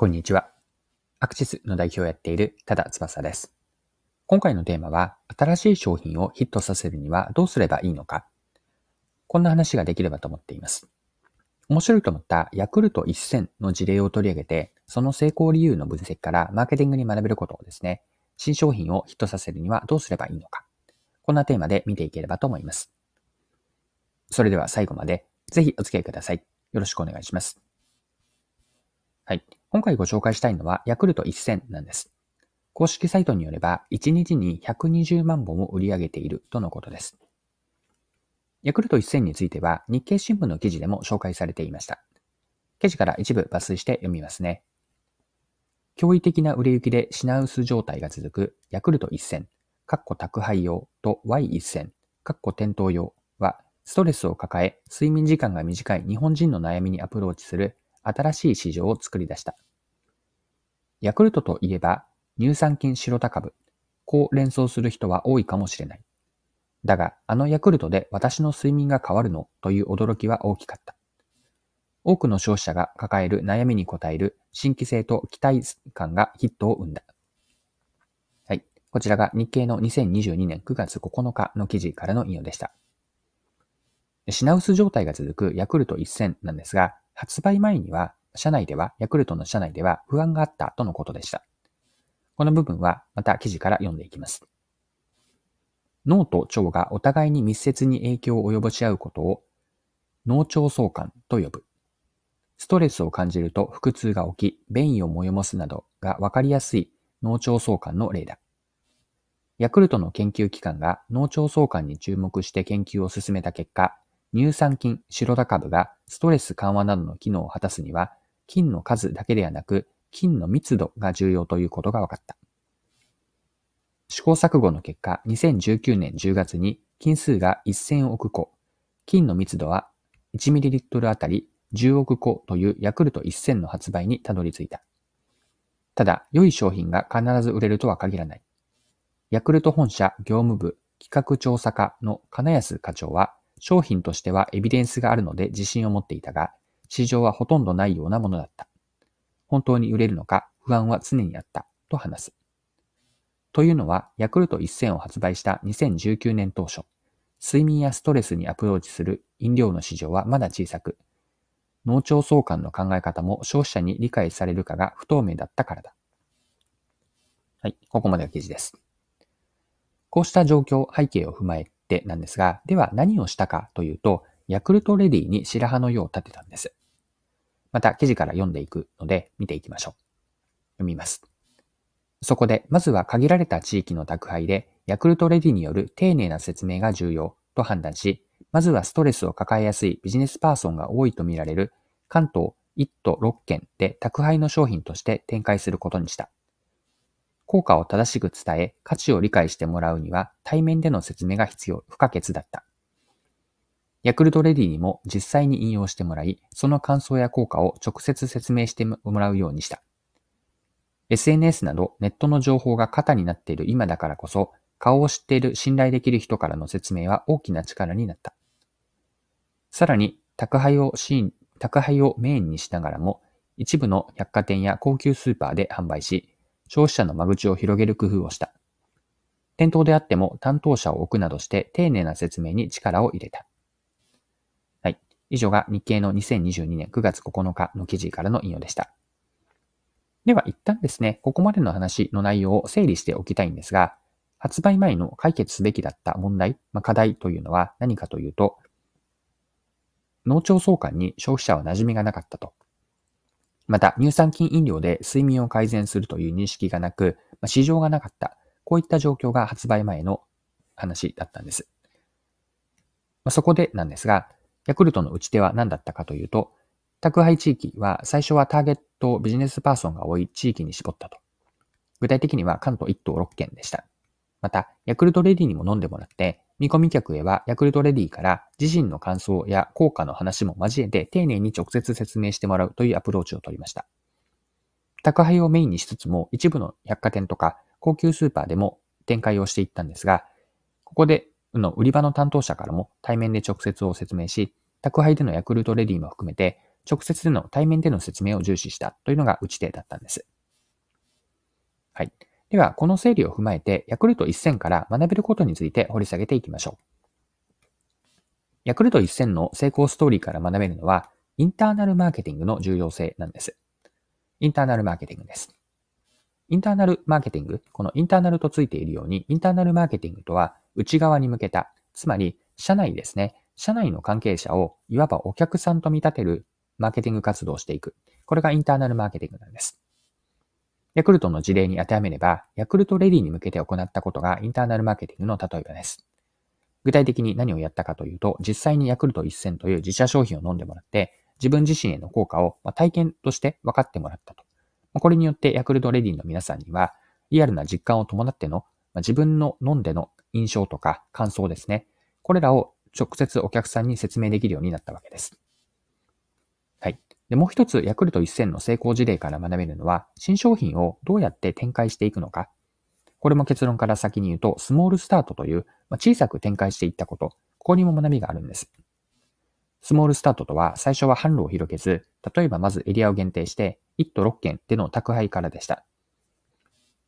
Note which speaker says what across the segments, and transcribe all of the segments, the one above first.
Speaker 1: こんにちは。アクシスの代表をやっている多田翼です。今回のテーマは、新しい商品をヒットさせるにはどうすればいいのか。こんな話ができればと思っています。面白いと思ったヤクルト1000の事例を取り上げて、その成功理由の分析からマーケティングに学べることをですね、新商品をヒットさせるにはどうすればいいのか。こんなテーマで見ていければと思います。それでは最後までぜひお付き合いください。よろしくお願いします。はい。今回ご紹介したいのは、ヤクルト1000なんです。公式サイトによれば、1日に120万本を売り上げているとのことです。ヤクルト1000については、日経新聞の記事でも紹介されていました。記事から一部抜粋して読みますね。驚異的な売れ行きで品薄状態が続くヤクルト1000、カッコ宅配用と Y1000、カッコ店頭用は、ストレスを抱え、睡眠時間が短い日本人の悩みにアプローチする新しい市場を作り出した。ヤクルトといえば乳酸菌白タ株。こう連想する人は多いかもしれない。だが、あのヤクルトで私の睡眠が変わるのという驚きは大きかった。多くの消費者が抱える悩みに応える新規性と期待感がヒットを生んだ。はい。こちらが日経の2022年9月9日の記事からの引用でした。品薄状態が続くヤクルト1000なんですが、発売前には、社内では、ヤクルトの社内では不安があったとのことでした。この部分はまた記事から読んでいきます。脳と腸がお互いに密接に影響を及ぼし合うことを脳腸相関と呼ぶ。ストレスを感じると腹痛が起き、便意を催すなどがわかりやすい脳腸相関の例だ。ヤクルトの研究機関が脳腸相関に注目して研究を進めた結果、乳酸菌、白田株がストレス緩和などの機能を果たすには、菌の数だけではなく、菌の密度が重要ということが分かった。試行錯誤の結果、2019年10月に菌数が1000億個、菌の密度は 1ml あたり10億個というヤクルト1000の発売にたどり着いた。ただ、良い商品が必ず売れるとは限らない。ヤクルト本社業務部企画調査課の金安課長は、商品としてはエビデンスがあるので自信を持っていたが、市場はほとんどないようなものだった。本当に売れるのか不安は常にあった、と話す。というのは、ヤクルト1000を発売した2019年当初、睡眠やストレスにアプローチする飲料の市場はまだ小さく、脳腸相関の考え方も消費者に理解されるかが不透明だったからだ。はい、ここまでが記事です。こうした状況、背景を踏まえてなんですが、では何をしたかというと、ヤクルトレディに白羽の矢を立てたんです。また記事から読んでいくので見ていきましょう。読みます。そこで、まずは限られた地域の宅配で、ヤクルトレディによる丁寧な説明が重要と判断し、まずはストレスを抱えやすいビジネスパーソンが多いとみられる関東1都6県で宅配の商品として展開することにした。効果を正しく伝え、価値を理解してもらうには対面での説明が必要、不可欠だった。ヤクルトレディにも実際に引用してもらい、その感想や効果を直接説明してもらうようにした。SNS などネットの情報が肩になっている今だからこそ、顔を知っている信頼できる人からの説明は大きな力になった。さらに、宅配をシーン、宅配をメインにしながらも、一部の百貨店や高級スーパーで販売し、消費者の間口を広げる工夫をした。店頭であっても担当者を置くなどして丁寧な説明に力を入れた。はい。以上が日経の2022年9月9日の記事からの引用でした。では一旦ですね、ここまでの話の内容を整理しておきたいんですが、発売前の解決すべきだった問題、まあ、課題というのは何かというと、農腸相関に消費者は馴染みがなかったと。また、乳酸菌飲料で睡眠を改善するという認識がなく、ま、市場がなかった。こういった状況が発売前の話だったんです。ま、そこでなんですが、ヤクルトの打ち手は何だったかというと、宅配地域は最初はターゲットビジネスパーソンが多い地域に絞ったと。具体的には関東1都6県でした。また、ヤクルトレディにも飲んでもらって、見込み客へはヤクルトレディから自身の感想や効果の話も交えて丁寧に直接説明してもらうというアプローチを取りました。宅配をメインにしつつも一部の百貨店とか高級スーパーでも展開をしていったんですが、ここでの売り場の担当者からも対面で直接を説明し、宅配でのヤクルトレディも含めて直接での対面での説明を重視したというのが打ち手だったんです。はい。では、この整理を踏まえて、ヤクルト1000から学べることについて掘り下げていきましょう。ヤクルト1000の成功ストーリーから学べるのは、インターナルマーケティングの重要性なんです。インターナルマーケティングです。インターナルマーケティング、このインターナルとついているように、インターナルマーケティングとは内側に向けた、つまり社内ですね。社内の関係者をいわばお客さんと見立てるマーケティング活動をしていく。これがインターナルマーケティングなんです。ヤクルトの事例に当てはめれば、ヤクルトレディに向けて行ったことがインターナルマーケティングの例えばです。具体的に何をやったかというと、実際にヤクルト1000という自社商品を飲んでもらって、自分自身への効果を体験として分かってもらったと。これによってヤクルトレディの皆さんには、リアルな実感を伴っての、自分の飲んでの印象とか感想ですね。これらを直接お客さんに説明できるようになったわけです。で、もう一つ、ヤクルト1000の成功事例から学べるのは、新商品をどうやって展開していくのか。これも結論から先に言うと、スモールスタートという、まあ、小さく展開していったこと、ここにも学びがあるんです。スモールスタートとは、最初は販路を広げず、例えばまずエリアを限定して、1都6県での宅配からでした。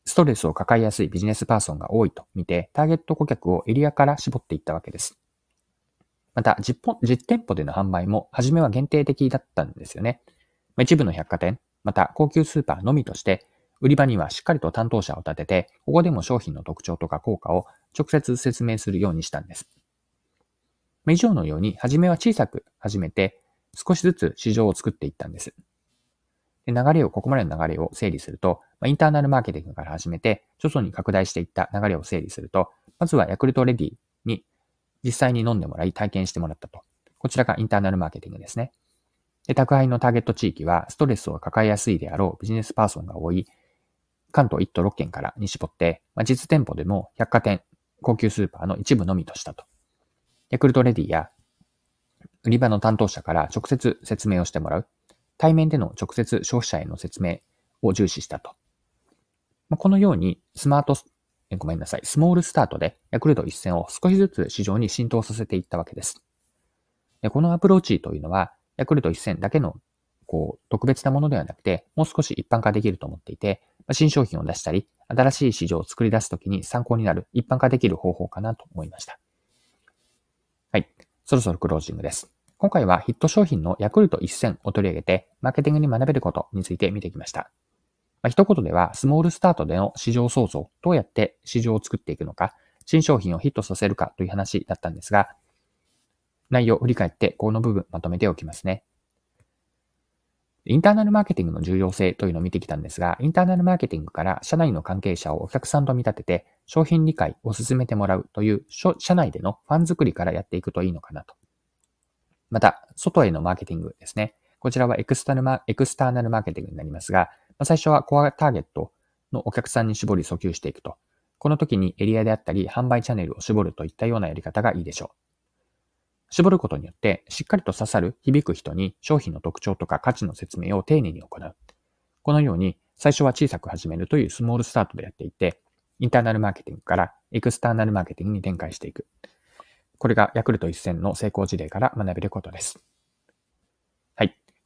Speaker 1: ストレスを抱えやすいビジネスパーソンが多いと見て、ターゲット顧客をエリアから絞っていったわけです。また実、実店舗での販売も、初めは限定的だったんですよね。一部の百貨店、また高級スーパーのみとして、売り場にはしっかりと担当者を立てて、ここでも商品の特徴とか効果を直接説明するようにしたんです。以上のように、初めは小さく始めて、少しずつ市場を作っていったんです。で流れを、ここまでの流れを整理すると、まインターナルマーケティングから始めて、徐々に拡大していった流れを整理すると、まずはヤクルトレディ実際に飲んでもらい体験してもらったと。こちらがインターナルマーケティングですね。で宅配のターゲット地域は、ストレスを抱えやすいであろうビジネスパーソンが多い、関東1都6県からに絞って、まあ、実店舗でも百貨店、高級スーパーの一部のみとしたと。ヤクルトレディや売り場の担当者から直接説明をしてもらう。対面での直接消費者への説明を重視したと。まあ、このようにスマート、ごめんなさい、スモールスタートでヤクルト一戦を少しずつ市場に浸透させていったわけです。でこのアプローチというのは、ヤクルト1000だけのこう特別なものではなくて、もう少し一般化できると思っていて、新商品を出したり、新しい市場を作り出すときに参考になる一般化できる方法かなと思いました。はい。そろそろクロージングです。今回はヒット商品のヤクルト1000を取り上げて、マーケティングに学べることについて見てきました。まあ、一言では、スモールスタートでの市場創造、どうやって市場を作っていくのか、新商品をヒットさせるかという話だったんですが、内容を振り返って、この部分まとめておきますね。インターナルマーケティングの重要性というのを見てきたんですが、インターナルマーケティングから社内の関係者をお客さんと見立てて、商品理解を進めてもらうという社内でのファン作りからやっていくといいのかなと。また、外へのマーケティングですね。こちらはエクスタルマエクスターナルマーケティングになりますが、ま最初はコアターゲットのお客さんに絞り訴求していくと。この時にエリアであったり販売チャンネルを絞るといったようなやり方がいいでしょう。絞ることによって、しっかりと刺さる、響く人に商品の特徴とか価値の説明を丁寧に行う。このように、最初は小さく始めるというスモールスタートでやっていて、インターナルマーケティングからエクスターナルマーケティングに展開していく。これがヤクルト1000の成功事例から学べることです。